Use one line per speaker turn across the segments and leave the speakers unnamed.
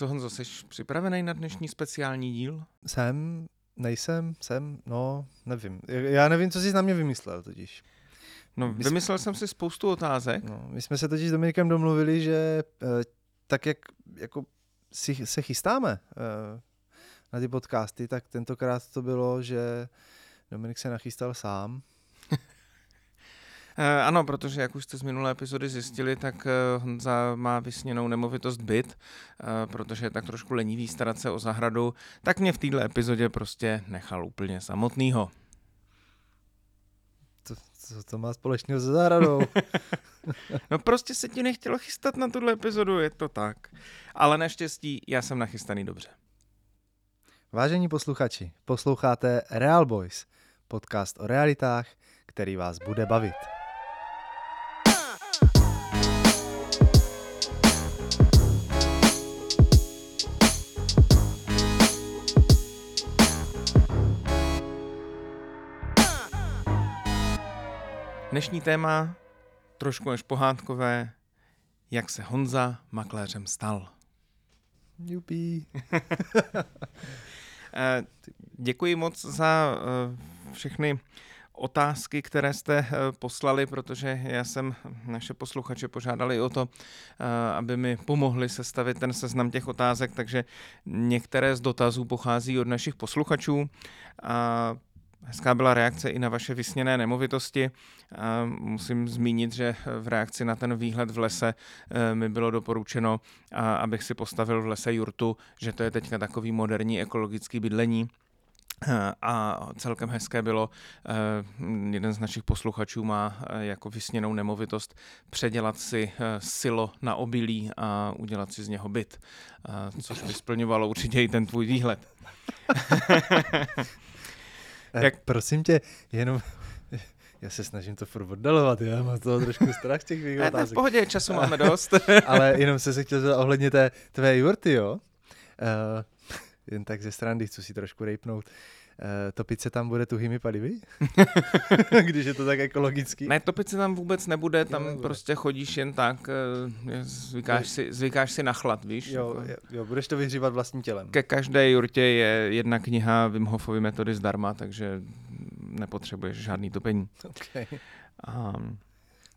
co Honzo, jsi připravený na dnešní speciální díl?
Jsem, nejsem, jsem, no, nevím. Já nevím, co jsi na mě vymyslel totiž.
No,
My
vymyslel jsem si spoustu otázek.
No, my jsme se totiž s Dominikem domluvili, že eh, tak jak jako si, se chystáme eh, na ty podcasty, tak tentokrát to bylo, že Dominik se nachystal sám.
Eh, ano, protože jak už jste z minulé epizody zjistili, tak eh, Honza má vysněnou nemovitost byt, eh, protože je tak trošku lenivý starat se o zahradu, tak mě v této epizodě prostě nechal úplně samotnýho.
To, co to má společného se zahradou?
No prostě se ti nechtělo chystat na tuhle epizodu, je to tak. Ale naštěstí já jsem nachystaný dobře.
Vážení posluchači, posloucháte Real Boys, podcast o realitách, který vás bude bavit.
Dnešní téma, trošku až pohádkové, jak se Honza makléřem stal.
Jupí.
Eh, Děkuji moc za eh, všechny otázky, které jste eh, poslali, protože já jsem naše posluchače požádali o to, aby mi pomohli sestavit ten seznam těch otázek, takže některé z dotazů pochází od našich posluchačů. A Hezká byla reakce i na vaše vysněné nemovitosti. A musím zmínit, že v reakci na ten výhled v lese mi bylo doporučeno, abych si postavil v lese jurtu, že to je teďka takový moderní ekologický bydlení. A celkem hezké bylo, jeden z našich posluchačů má jako vysněnou nemovitost předělat si silo na obilí a udělat si z něho byt, což by splňovalo určitě i ten tvůj výhled.
Jak- Prosím tě, jenom... Já se snažím to furt oddalovat, já mám toho trošku strach těch svých
Ne, ne, v pohodě, času máme dost.
Ale jenom se se chtěl zeptat ohledně té tvé jurty, jo? Uh, jen tak ze strany, chci si trošku rejpnout. Uh, topit se tam bude tuhými palivy? Když je to tak ekologický?
Ne, topit se tam vůbec nebude, tam
nebude.
prostě chodíš jen tak, eh, zvykáš si, zvykáš si na chlad, víš?
Jo,
Jako
jo, jo, budeš to vyhřívat vlastním tělem.
Ke každé jurtě je jedna kniha Wim Hofovy metody zdarma, takže nepotřebuješ žádný topení.
Okay.
A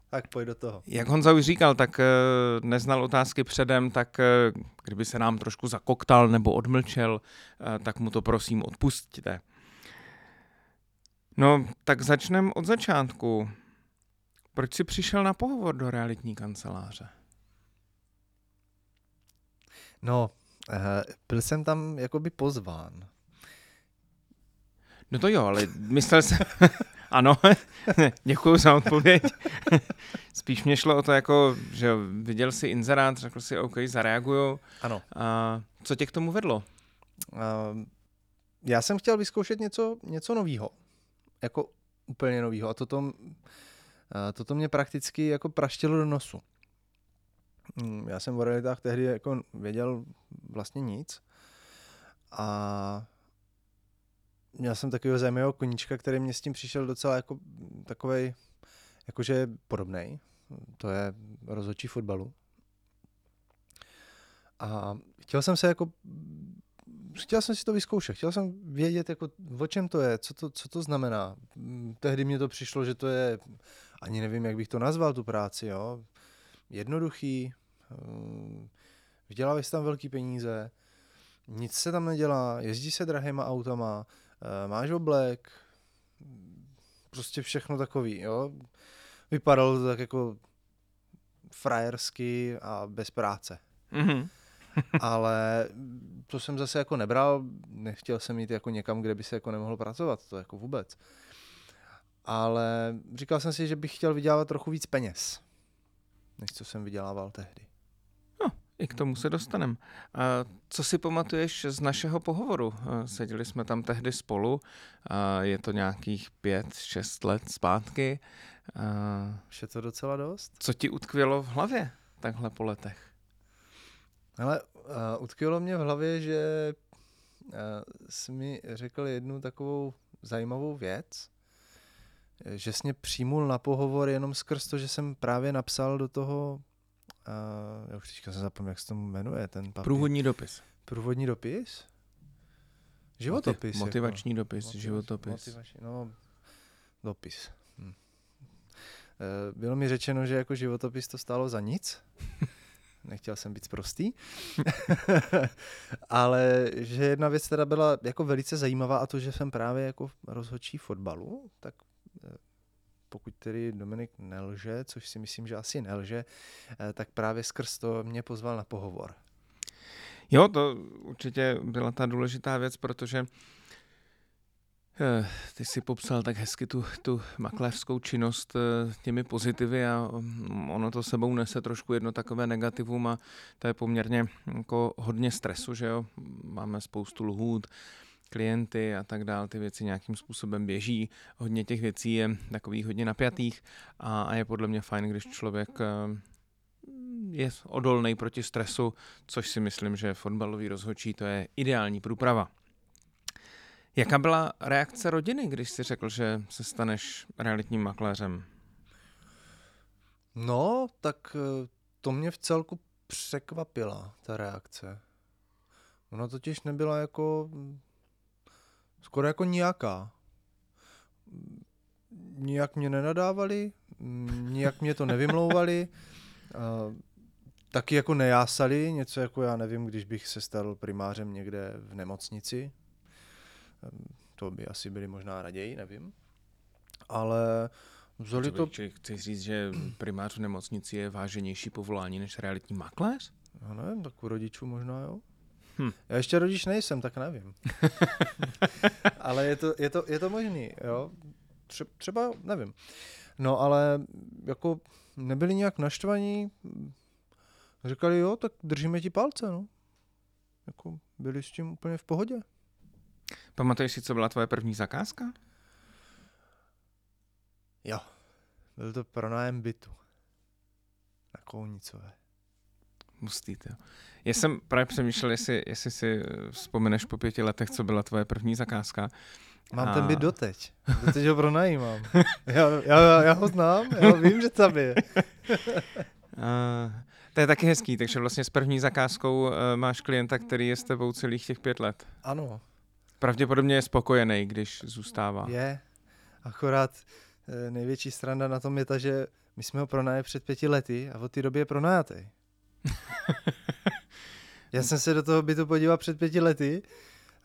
Tak pojď do toho.
jak Honza už říkal, tak eh, neznal otázky předem, tak eh, kdyby se nám trošku zakoktal nebo odmlčel, eh, tak mu to prosím odpustíte. No, tak začneme od začátku. Proč jsi přišel na pohovor do realitní kanceláře?
No, byl jsem tam jakoby pozván.
No to jo, ale myslel jsem... ano, děkuji za odpověď. Spíš mě šlo o to jako, že viděl si inzerát, řekl si OK, zareaguju.
Ano.
A co tě k tomu vedlo?
Uh, já jsem chtěl vyzkoušet něco, něco nového. Jako úplně nového. A toto, uh, toto mě prakticky jako praštilo do nosu. Mm, Já jsem o realitách tehdy jako věděl vlastně nic. A měl jsem takového zajímavého koníčka, který mě s tím přišel docela jako takovej, jakože podobnej. To je rozhodčí fotbalu. A chtěl jsem se jako chtěl jsem si to vyzkoušet, chtěl jsem vědět, jako, o čem to je, co to, co to znamená. Tehdy mně to přišlo, že to je, ani nevím, jak bych to nazval, tu práci, jo. Jednoduchý, mm, vydělávají se tam velký peníze, nic se tam nedělá, jezdí se drahýma autama, eh, máš oblek, prostě všechno takový, jo. Vypadalo to tak jako frajersky a bez práce
Mhm.
ale to jsem zase jako nebral, nechtěl jsem jít jako někam, kde by se jako nemohlo pracovat, to jako vůbec. Ale říkal jsem si, že bych chtěl vydělávat trochu víc peněz, než co jsem vydělával tehdy.
I k tomu se dostaneme. Co si pamatuješ z našeho pohovoru? Seděli jsme tam tehdy spolu, a je to nějakých pět, šest let zpátky. A,
Už je to docela dost.
Co ti utkvělo v hlavě takhle po letech?
Ale uh, utkvělo mě v hlavě, že uh, jsi mi řekl jednu takovou zajímavou věc, že jsi mě přijmul na pohovor jenom skrz to, že jsem právě napsal do toho Uh, já už teďka jsem zapomněl, jak se tomu jmenuje ten papír.
Průvodní dopis.
Průvodní dopis? Životopis.
Moti- motivační jako. dopis,
Motivační-
životopis.
Motivační, no, dopis. Hm. Eh, Bylo mi řečeno, že jako životopis to stálo za nic. Nechtěl jsem být prostý. Ale že jedna věc teda byla jako velice zajímavá a to, že jsem právě jako rozhodčí fotbalu, tak pokud tedy Dominik nelže, což si myslím, že asi nelže, eh, tak právě skrz to mě pozval na pohovor.
Jo, to určitě byla ta důležitá věc, protože eh, ty si popsal tak hezky tu, tu makléřskou činnost eh, těmi pozitivy a mm, ono to sebou nese trošku jedno takové negativum a to je poměrně jako hodně stresu, že jo. Máme spoustu lhůt, klienty a tak dále, ty věci nějakým způsobem běží. Hodně těch věcí je takových hodně napjatých a, a je podle mě fajn, když člověk eh, je odolný proti stresu, což si myslím, že fotbalový rozhodčí to je ideální průprava. Jaká byla reakce rodiny, když jsi řekl, že se staneš realitním makléřem?
No, tak eh, to mě v celku překvapila, ta reakce. Ona totiž nebyla jako, skoro jako nijaká. Nijak mě nenadávali, nijak mě to nevymlouvali, taky jako nejásali, něco jako já nevím, když bych se stal primářem někde v nemocnici. To by asi byli možná raději, nevím. Ale vzali to
chci říct, že primář v nemocnici je váženější povolání než realitní makléř?
Já nevím, tak u rodičů možná jo.
Hm.
Já ještě rodič nejsem, tak nevím. je to, je to, je to možný, jo. Tře- třeba, nevím. No ale jako nebyli nějak naštvaní, říkali jo, tak držíme ti palce, no. Jako byli s tím úplně v pohodě.
Pamatuješ si, co byla tvoje první zakázka?
Jo, byl to pronájem bytu. Na Kounicové.
Jo. Já jsem právě přemýšlel, jestli, jestli si eh, vzpomeneš po pěti letech, co byla tvoje první zakázka.
Mám
A-
ten byt doteď. Doteď ho pronajímám. Já, já, já ho znám, já vím, že tam je.
Uh, to je taky hezký, takže vlastně s první zakázkou uh, máš klienta, který je s tebou celých těch pět let.
Ano,
Pravděpodobně je spokojený, když zůstává.
je. Akorát eh, největší strana na tom je ta, že my jsme ho pronajeli před pěti lety a od té doby je pronajatý. Já jsem se do toho bytu podíval před pěti lety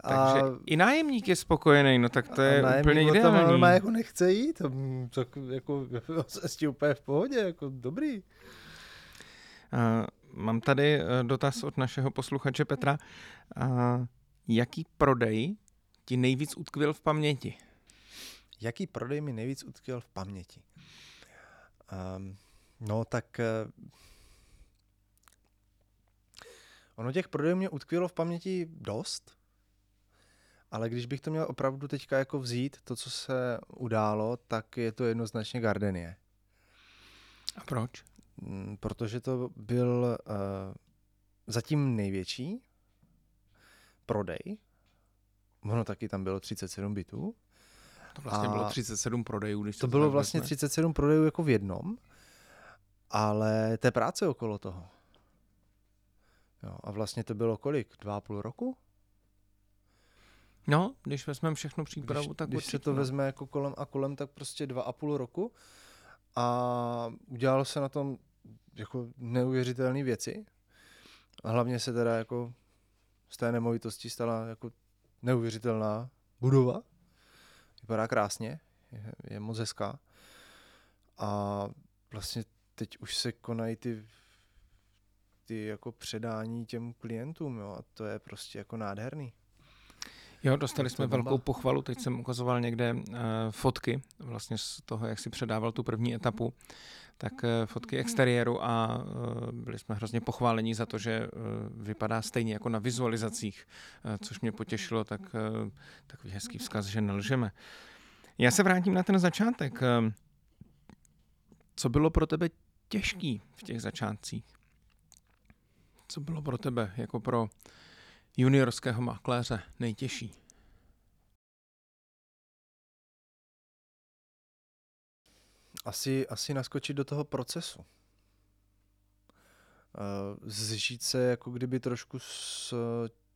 a,
Takže i nájemník je spokojený, no tak to je
a nájemník
úplně ideální.
normálně jako nechce jít, a, mm, tak jako se s tím úplně v pohodě, jako dobrý.
Uh, mám tady uh, dotaz od našeho posluchače Petra. Uh, jaký prodej ti nejvíc utkvěl v paměti?
Jaký prodej mi nejvíc utkvěl v paměti? Um, no tak uh, ono těch prodejů mě utkvělo v paměti dost, ale když bych to měl opravdu teďka jako vzít, to, co se událo, tak je to jednoznačně Gardenie.
A proč?
Mm, Protože to byl uh, zatím největší prodej. Ono taky tam bylo 37 bytů.
To vlastně
A
bylo 37 prodejů. Když se
To bylo vlastně
vezme.
37 prodejů jako v jednom, ale té práce okolo toho. Jo, a vlastně to bylo kolik? Dva a půl roku?
No, když vezmeme všechno přípravu,
když,
tak
když se
určitě,
to
no.
vezme jako kolem a kolem, tak prostě dva a půl roku. A udělalo se na tom jako neuvěřitelné věci. A hlavně se teda jako z té nemovitosti stala jako neuvěřitelná budova. Vypadá krásně, je, je moc hezká. A vlastně teď už se konají ty, ty jako předání těm klientům, jo, a to je prostě jako nádherný.
Jo, dostali jsme velkou pochvalu, teď jsem ukazoval někde uh, fotky vlastně z toho, jak si předával tu první etapu, tak uh, fotky exteriéru a uh, byli jsme hrozně pochválení za to, že uh, vypadá stejně jako na vizualizacích, uh, což mě potěšilo, tak uh, takový hezký vzkaz, že nelžeme. Já se vrátím na ten začátek. Uh, co bylo pro tebe těžký v těch začátcích? Co bylo pro tebe jako pro juniorského makléře nejtěžší?
Asi, asi naskočit do toho procesu. zžít se jako kdyby trošku s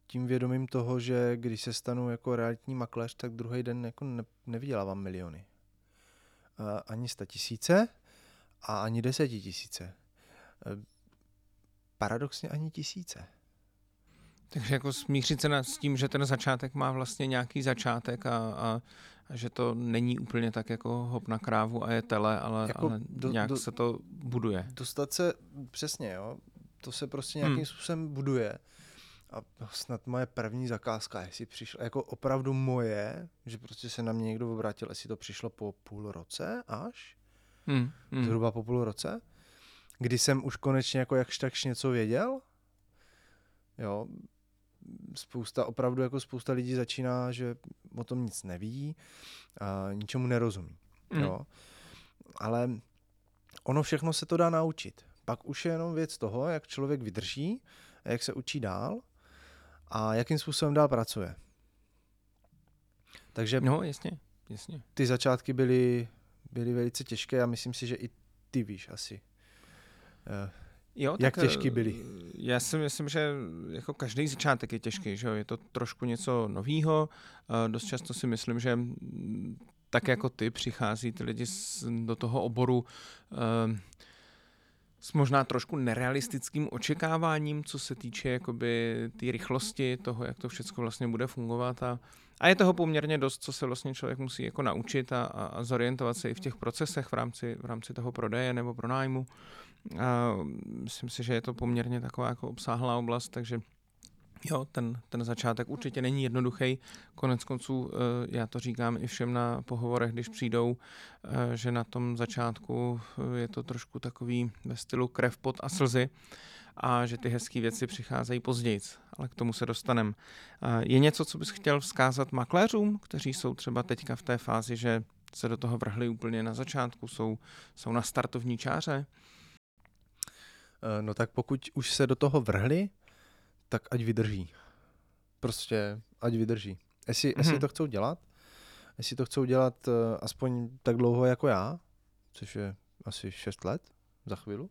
tím vědomím toho, že když se stanu jako realitní makléř, tak druhý den jako ne, nevydělávám miliony. Ani sta tisíce a ani desetitisíce. Paradoxně ani tisíce.
Takže jako smířit se s tím, že ten začátek má vlastně nějaký začátek a, a, a že to není úplně tak jako hop na krávu a je tele, ale, jako ale do, nějak do, se to buduje.
Dostat se, přesně jo, to se prostě nějakým hmm. způsobem buduje. A snad moje první zakázka, jestli přišla, jako opravdu moje, že prostě se na mě někdo obrátil, jestli to přišlo po půl roce až, hmm. Hmm. zhruba po půl roce, kdy jsem už konečně jako jakž takž něco věděl, jo, spousta, opravdu jako spousta lidí začíná, že o tom nic neví a ničemu nerozumí. Mm. Jo. Ale ono všechno se to dá naučit. Pak už je jenom věc toho, jak člověk vydrží, jak se učí dál a jakým způsobem dál pracuje. Takže
no, jasně, jasně.
ty začátky byly, byly velice těžké a myslím si, že i ty víš asi. Eh, Jo, Jak tak, těžký byly?
Eh, já si myslím, že jako každý začátek je těžký, že jo? je to trošku něco novýho. Dost často si myslím, že mm, tak jako ty přichází ty lidi do toho oboru eh, s možná trošku nerealistickým očekáváním, co se týče jakoby té rychlosti toho, jak to všechno vlastně bude fungovat a, a je toho poměrně dost, co se vlastně člověk musí jako naučit a, a zorientovat se i v těch procesech v rámci, v rámci toho prodeje nebo pronájmu. A myslím si, že je to poměrně taková jako obsáhlá oblast, takže Jo, ten, ten začátek určitě není jednoduchý. Konec konců, eh, já to říkám i všem na pohovorech, když přijdou, eh, že na tom začátku eh, je to trošku takový ve stylu krev, pot a slzy a že ty hezké věci přicházejí později, ale k tomu se dostanem. Je něco, co bys chtěl vzkázat makléřům, kteří jsou třeba teďka v té fázi, že se do toho vrhli úplně na začátku, jsou, jsou na startovní čáře?
No tak pokud už se do toho vrhli, tak ať vydrží. Prostě ať vydrží. Jestli, mm-hmm. jestli to chcou dělat, jestli to chcou dělat uh, aspoň tak dlouho jako já, což je asi 6 let za chvíli,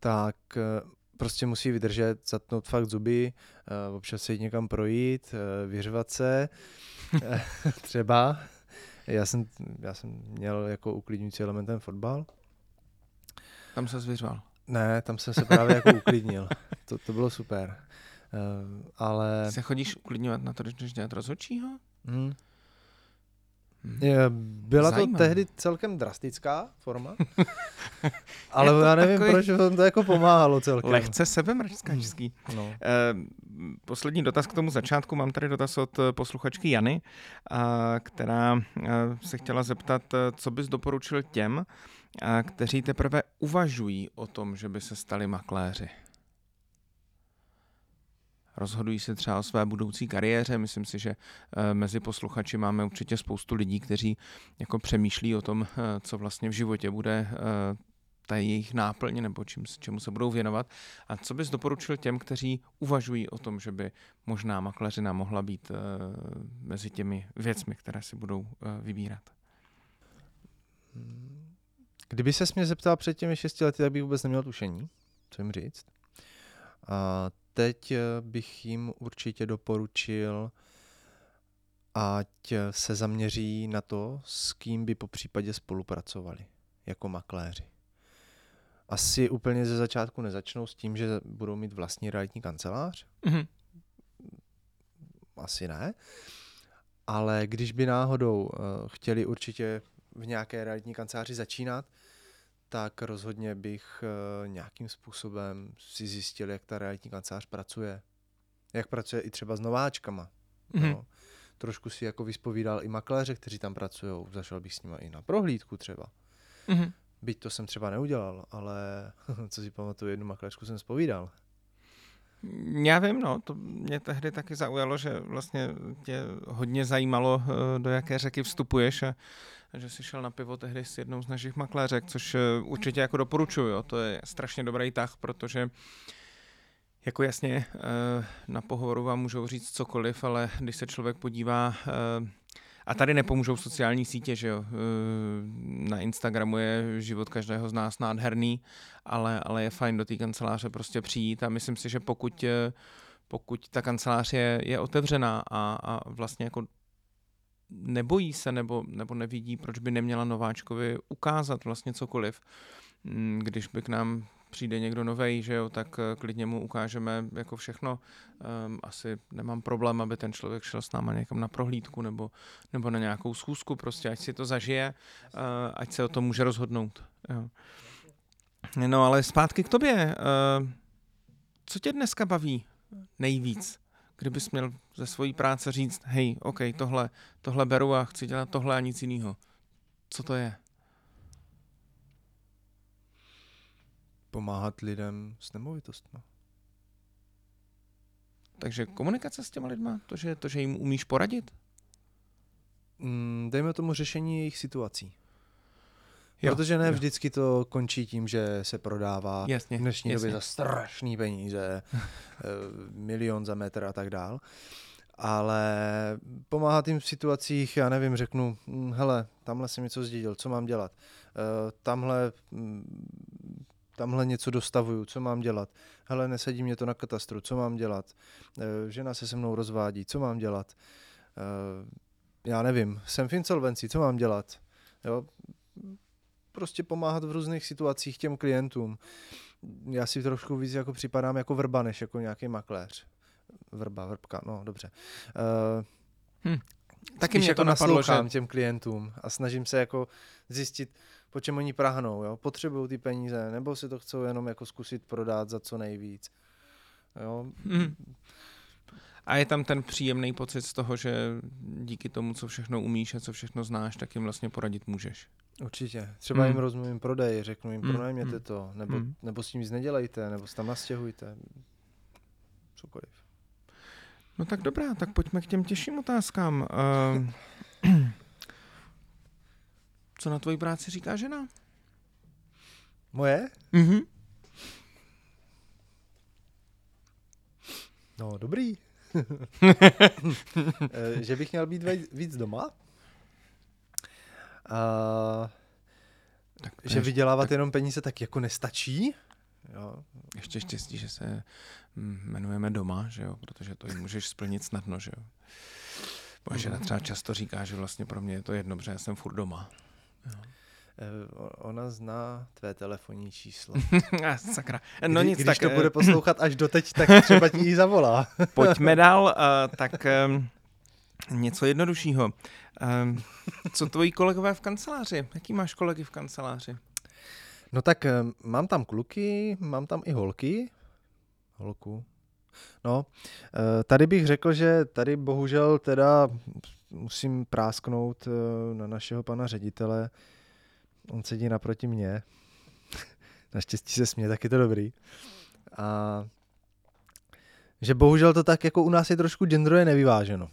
tak uh, prostě musí vydržet, zatnout fakt zuby, občas se jít někam projít, vyřvat se, třeba. Já jsem, já jsem měl jako uklidňující elementem fotbal.
Tam se zvyřval.
Ne, tam jsem se právě jako uklidnil. To, to bylo super. Uh, ale...
Se chodíš uklidňovat na to, když jdeš dělat rozhodčího? Hmm.
Hmm. Byla Zajímavé. to tehdy celkem drastická forma, ale já nevím, takový... proč vám to jako pomáhalo celkem.
Lehce sebemrčskačský. Hmm. No. Eh, poslední dotaz k tomu začátku. Mám tady dotaz od eh, posluchačky Jany, která se chtěla zeptat, co bys doporučil těm, kteří teprve uvažují o tom, že by se stali makléři. Rozhodují se třeba o své budoucí kariéře. Myslím si, že eh, mezi posluchači máme určitě spoustu lidí, kteří jako přemýšlí o tom, eh, co vlastně v životě bude eh, ta jejich náplň nebo čím, čemu se budou věnovat. A co bys doporučil těm, kteří uvažují o tom, že by možná makléřina mohla být mezi těmi věcmi, které si budou vybírat?
Kdyby se mě zeptal před těmi šesti lety, tak bych vůbec neměl tušení, co jim říct. A teď eh, bych jim určitě doporučil, ať se zaměří na to, s kým by po případě spolupracovali jako makléři. Asi úplně ze začátku nezačnou s tím, že budou mít vlastní realitní kancelář. Mm-hmm. Asi ne. Ale když by náhodou uh, chtěli určitě v nějaké realitní kanceláři začínat, tak rozhodně bych uh, nějakým způsobem si zjistil, jak ta realitní kancelář pracuje. Jak pracuje i třeba s nováčkama. Mm-hmm. No. Trošku si jako vyspovídal i makléře, kteří tam pracují. Zašel bych s nimi i na prohlídku třeba. Mm-hmm. Byť to jsem třeba neudělal, ale co si pamatuju, jednu makléřku jsem spovídal.
Já vím, no, to mě tehdy taky zaujalo, že vlastně tě hodně zajímalo, eh, do jaké řeky vstupuješ a že jsi šel na pivo tehdy s jednou z našich makléřek, což eh, určitě jako doporučuju, to je strašně dobrý tah, protože jako jasně eh, na pohovoru vám můžou říct cokoliv, ale když se člověk podívá a tady nepomůžou sociální sítě, že jo. Na Instagramu je život každého z nás nádherný, ale, ale je fajn do té kanceláře prostě přijít a myslím si, že pokud, pokud ta kancelář je, je otevřená a, a vlastně jako nebojí se nebo, nebo nevidí, proč by neměla nováčkovi ukázat vlastně cokoliv, mm, když by k nám přijde někdo nový, že jo, tak eh, klidně mu ukážeme jako všechno. Um, asi nemám problém, aby ten člověk šel s náma někam na prohlídku nebo, nebo na nějakou schůzku, prostě ať si to zažije, uh, ať se o tom může rozhodnout. No ale zpátky k tobě. Uh, co tě dneska baví nejvíc? Kdybys měl ze svojí práce říct, hej, OK, tohle, tohle beru a chci dělat tohle a nic jiného. Co to je?
pomáhat lidem s nemovitostmi.
Takže komunikace s těma lidma, to, že, to, že jim umíš poradit?
Mm, dejme tomu řešení jejich situací. Jo, Protože ne jo. vždycky to končí tím, že se prodává jasně, v dnešní jasně. době za strašný peníze, eh, milion za metr a tak dál. Ale pomáhat jim v situacích, já nevím, řeknu, hm, hele, tamhle jsem něco zdědil, co mám dělat? Uh, tamhle hm, tamhle něco dostavuju, co mám dělat? Hele, nesedí mě to na katastru, co mám dělat? E, žena se se mnou rozvádí, co mám dělat? Já nevím, jsem v insolvenci, co mám dělat? Jo? Prostě pomáhat v různých situacích těm klientům. Já si trošku víc jako připadám jako vrba, než jako nějaký makléř. Vrba, vrbka, no dobře. E, hm. Taky mě jako to napadlo, že... těm klientům a snažím se jako zjistit, po čem oni prahnou, jo? potřebují ty peníze, nebo si to chcou jenom jako zkusit prodat za co nejvíc. Jo? Mm.
A je tam ten příjemný pocit z toho, že díky tomu, co všechno umíš a co všechno znáš, tak jim vlastně poradit můžeš.
Určitě. Třeba mm. jim rozmluvím prodej, řeknu jim, mm. pronajměte mm. to, nebo, mm. nebo s tím nic nedělejte, nebo se tam nastěhujte. Cokoliv.
No tak dobrá, tak pojďme k těm těžším otázkám. Uh, Co na tvoji práci říká žena?
Moje? Mhm. No, dobrý. Eh, že bych měl být víc doma? A, tak že vydělávat tak... jenom peníze tak jako nestačí?
Jo. Ještě štěstí, že se mm, jmenujeme doma, že jo? protože to jim můžeš splnit snadno. Že jo? Moje žena třeba často říká, že vlastně pro mě je to jedno, protože já jsem furt doma.
Jo. Eh, ona zná tvé telefonní číslo.
Sakra.
No Kdy, nic, když tak, to bude poslouchat až doteď, tak třeba ti ji zavolá.
Pojďme dál, uh, tak um, něco jednoduššího. Um, co tvoji kolegové v kanceláři? Jaký máš kolegy v kanceláři?
No tak um, mám tam kluky, mám tam i holky. Holku. No, uh, tady bych řekl, že tady bohužel teda musím prásknout uh, na našeho pana ředitele, on sedí naproti mě. Naštěstí se směje, tak je to dobrý. A že bohužel to tak jako u nás je trošku genderově nevyváženo.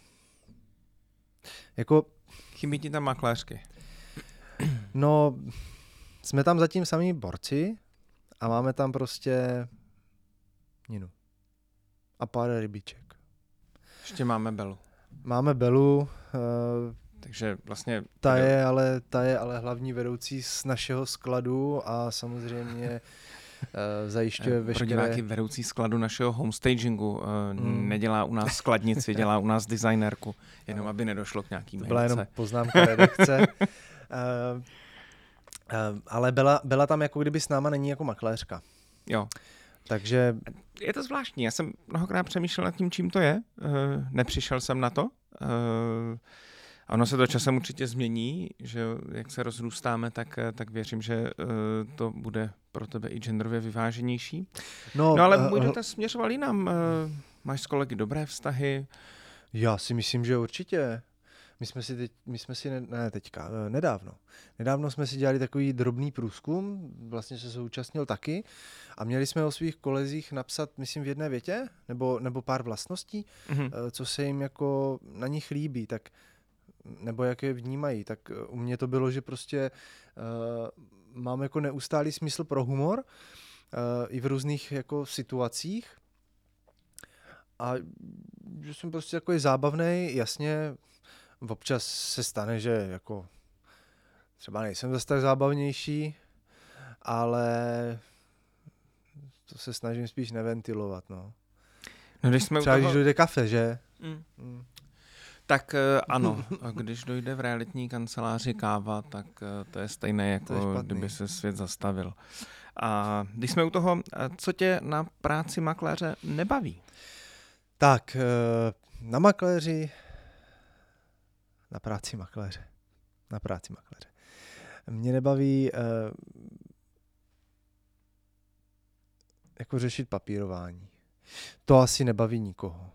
Jako...
Chybí ti tam makléřky.
No, jsme tam zatím samý borci a máme tam prostě Ninu. A pár rybiček.
Ještě máme Belu.
Máme Belu, uh,
takže vlastně...
Ta je, ale, ta je ale hlavní vedoucí z našeho skladu a samozřejmě uh, zajišťuje eh, veškeré... Pro diváky
vedoucí skladu našeho homestagingu. Uh, hmm. Nedělá u nás skladnici, dělá u nás designerku, jenom aby nedošlo k nějakým
To byla jenom poznámka redakce. uh, uh, ale byla, byla tam jako kdyby s náma není jako makléřka.
Jo.
Takže...
Je to zvláštní. Já jsem mnohokrát přemýšlel nad tím, čím to je. Uh, nepřišel jsem na to. Uh, a ono se to časem určitě změní, že jak se rozrůstáme, tak, tak věřím, že uh, to bude pro tebe i genderově vyváženější. No, no ale uh, můj dotaz směřoval jinam. Máš s kolegy dobré vztahy?
Já si myslím, že určitě. My jsme si, teď, my jsme si ne, ne teďka, nedávno. Nedávno jsme si dělali takový drobný průzkum, vlastně se zúčastnil taky a měli jsme o svých kolezích napsat, myslím, v jedné větě, nebo, nebo pár vlastností, mm-hmm. co se jim jako na nich líbí. Tak nebo jak je vnímají, tak eh, u mě to bylo, že prostě uh, mám jako neustálý smysl pro humor uh, i v různých jako situacích a že jsem prostě jako zábavný, jasně občas se stane, že jako třeba nejsem zase tak zábavnější, ale to se snažím spíš neventilovat, no.
No, když jsme
Třeba
u
když
toho...
dojde kafe, že?
Mm.
Mm.
Tak eh, ano, a když dojde v realitní kanceláři káva, tak eh, to je stejné,
je
jako
špatný.
kdyby se svět zastavil. A když jsme u toho, eh, co tě na práci makléře nebaví?
Tak, na makléři, na práci makléře, na práci makléře. Mě nebaví jako řešit papírování. To asi nebaví nikoho.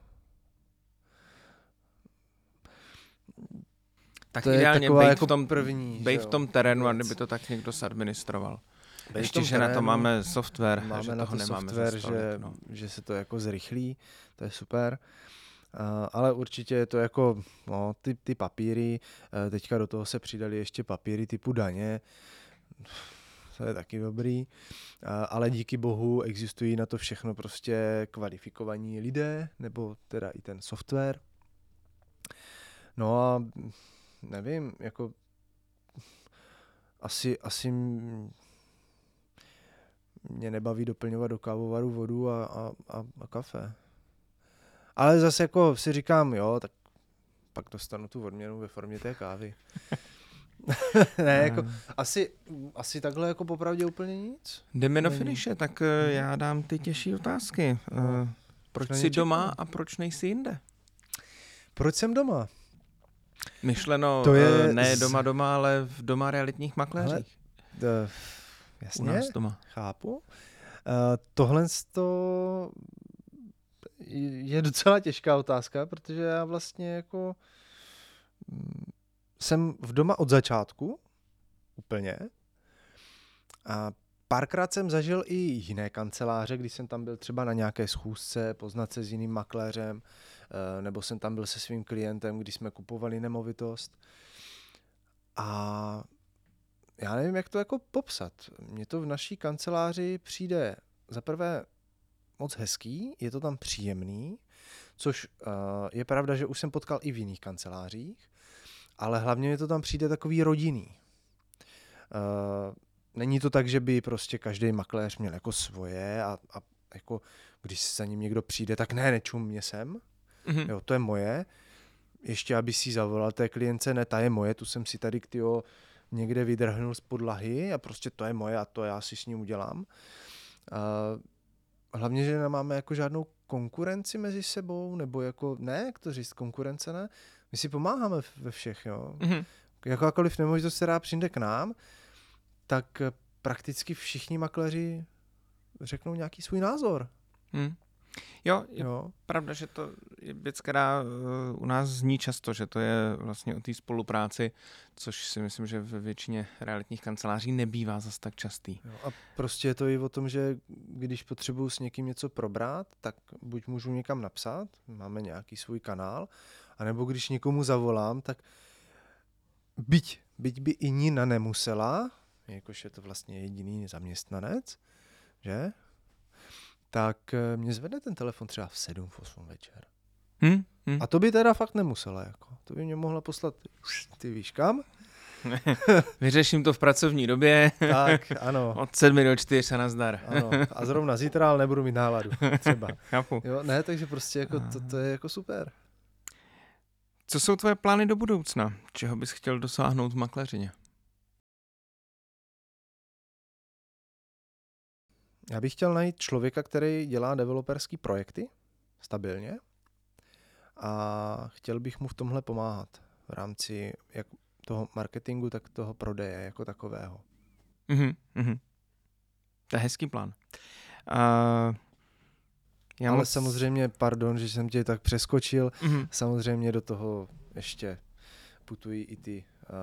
Tak
To je
ideálně bejt
jako
v tom,
první,
bejt v tom terénu, a kdyby to tak někdo zadministroval.
Bejt v
Ještě, že na to máme software,
máme
že
na
toho
to
nemáme
software, že,
no.
že se to jako zrychlí, to je super. Uh, ale určitě je to jako no, ty, ty papíry, uh, teďka do toho se přidali ještě papíry typu daně, to je taky dobrý, uh, ale díky bohu existují na to všechno prostě kvalifikovaní lidé, nebo teda i ten software. No a nevím, jako asi, asi mě nebaví doplňovat do kávovaru vodu a, a, a, a kafe. Ale zase jako si říkám, jo, tak pak dostanu tu odměnu ve formě té kávy. ne, jako
Eh,
asi, asi takhle jako popravdě úplně nic.
Jdeme do finiše, tak eh, já dám ty těžší otázky.
No,
Eh, Proč jsi doma a proč nejsi jinde?
Proč jsem doma?
Myšleno
To je
eh, ne
z-
doma doma, ale v doma realitních makléřích.
D-
U
jasně,
nás doma.
chápu. Uh, tohle to je docela těžká otázka, protože já vlastně jako mm, jsem v doma od začátku, úplně. A párkrát jsem zažil i jiné kanceláře, když jsem tam byl třeba na nějaké schůzce, poznat se s jiným makléřem, eh, nebo jsem tam byl se svým klientem, když jsme kupovali nemovitost. A já nevím, jak to jako popsat. Mně to v naší kanceláři přijde za prvé moc hezký, je to tam příjemný, což uh, je pravda, že už jsem potkal i v jiných kancelářích, ale hlavně mi to tam přijde takový rodinný. Uh, není to tak, že by prostě každý makléř měl jako svoje a, a jako když za ním někdo přijde, tak ne, nečum mě sem,
Mhm.
jo, to je moje. Ještě, aby si zavolal té klience, ne, ta je moje, tu jsem si tady tyjo, někde vydrhnul z podlahy a prostě to je moje a to já si s ním udělám. Uh, hlavně, že nemáme jako žádnou konkurenci mezi sebou, nebo jako, ne, jak to říct, konkurence ne, my si pomáháme ve všech, jo.
Mhm.
Jakákoliv nemovitost, která přijde k nám, tak prakticky všichni makléři řeknou nějaký svůj názor,
Mhm. Jo, je
jo.
pravda, že to věc, která eh, u nás zní často, že to je vlastně o té spolupráci, což si myslím, že ve většině realitních kanceláří nebývá zas tak častý.
Jo, a prostě je to i o tom, že když potřebuju s někým něco probrat, tak buď můžu někam napsat, máme nějaký svůj kanál, anebo když někomu zavolám, tak byť, byť by i Nina nemusela, jakož je to vlastně jediný zaměstnanec, že? Tak eh, mě zvedne ten telefon třeba v 7, v 8 večer.
Hm? Hm?
A to by teda fakt nemusela, jako. To by mě mohla poslat, ty víš kam?
Vyřeším to v pracovní době
Tak, ano,
od sedmi do čtyř a nazdar.
ano. A zrovna zítra, ale nebudu mít náladu, třeba.
Chápu.
Jo, ne, takže prostě jako to, to je jako super.
Co jsou tvoje plány do budoucna? Čeho bys chtěl dosáhnout v makléřině?
Já bych chtěl najít člověka, který dělá developerský projekty stabilně a chtěl bych mu v tomhle pomáhat v rámci jak toho marketingu, tak toho prodeje jako takového.
Mhm, mhm. To je hezký plán. Uh, já
Ale
moc-
samozřejmě, pardon, že jsem tě tak přeskočil,
Mhm.
samozřejmě do toho ještě putují i ty uh,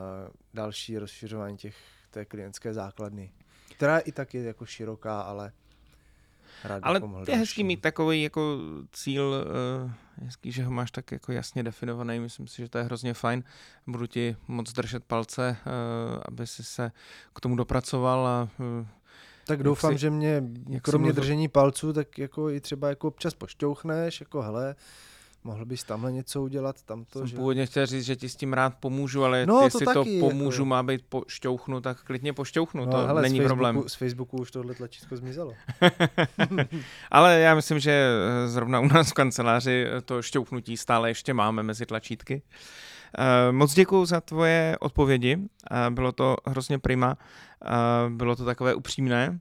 další rozšiřování těch, té klientské základny, která i tak je jako široká, ale rád
Ale je hezký
dalším.
mít takový jako cíl, uh, hezký, že ho máš tak jako jasně definovaný, myslím si, že to je hrozně fajn. Budu ti moc držet palce, uh, aby si se k tomu dopracoval a uh,
Tak doufám,
si-
že mě, kromě
mluvil-
držení palců, tak jako i třeba jako občas pošťouchneš, jako hele, mohl bys tamhle něco udělat, tam to,
Jsem
že...
původně chtěl říct, že ti s tím rád pomůžu, ale
No, to
jestli to,
taky,
pomůžu,
jako-
má být pošťouchnu, tak klidně pošťouchnu,
No,
to
hele,
není
z Facebooku,
problém.
Z Facebooku už tohle tlačítko zmizelo.
Ale já myslím, že eh, zrovna u nás v kanceláři eh, to šťouchnutí stále ještě máme mezi tlačítky. Eh, Moc děkuji za tvoje odpovědi, bylo to hrozně prima, bylo to takové upřímné.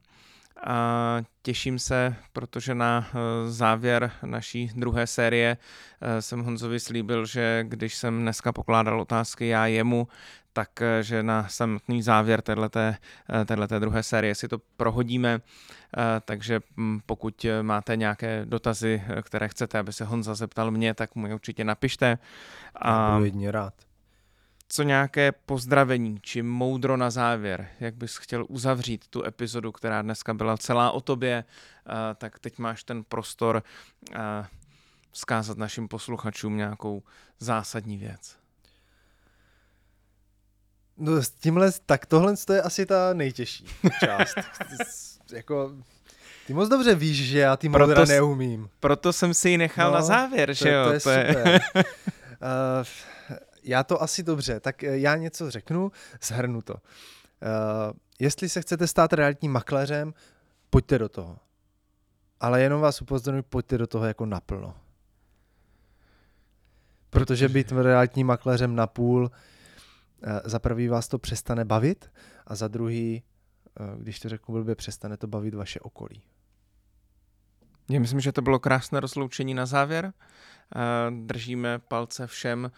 A těším se, protože na eh, závěr naší druhé série eh, jsem Honzovi slíbil, že když jsem dneska pokládal otázky já jemu, tak eh, na samotný závěr téhleté druhé série si to prohodíme, takže mm, pokud máte nějaké dotazy, které chcete, aby se Honza zeptal mě, tak mu je určitě napište.
A...
A
Budu jedině rád.
Co nějaké pozdravení či moudro na závěr, jak bys chtěl uzavřít tu epizodu, která dneska byla celá o tobě, tak teď máš ten prostor vzkázat našim posluchačům nějakou zásadní věc.
No s tímhle, tak tohle to je asi ta nejtěžší část. jako, ty moc dobře víš, že já ty modra neumím.
Proto jsem si ji nechal
No,
na závěr, že
to,
jo?
to je super. uh, já to asi dobře, tak eh, já něco řeknu, zhrnu to. Uh, jestli se chcete stát realitním makléřem, pojďte do toho. Ale jenom vás upozorňuji, pojďte do toho jako naplno. Protože být realitním makléřem na půl, eh, za prvý vás to přestane bavit a za druhý, když to řeknu blbě, přestane to bavit vaše okolí.
Já myslím, že to bylo krásné rozloučení na závěr. Eh, Držíme palce všem,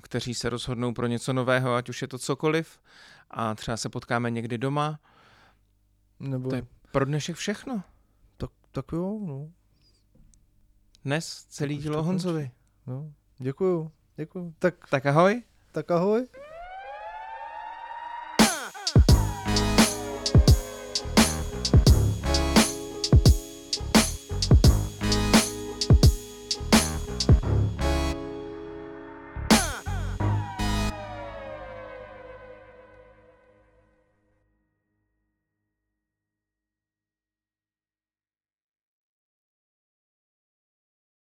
kteří se rozhodnou pro něco nového, ať už je to cokoliv. A třeba se potkáme někdy doma.
Nebo
To je pro dnešek všechno.
tak, tak jo, no.
Dnes celý dílo Honzovi.
no. Děkuju, děkuju. Tak,
Tak ahoj.
tak ahoj.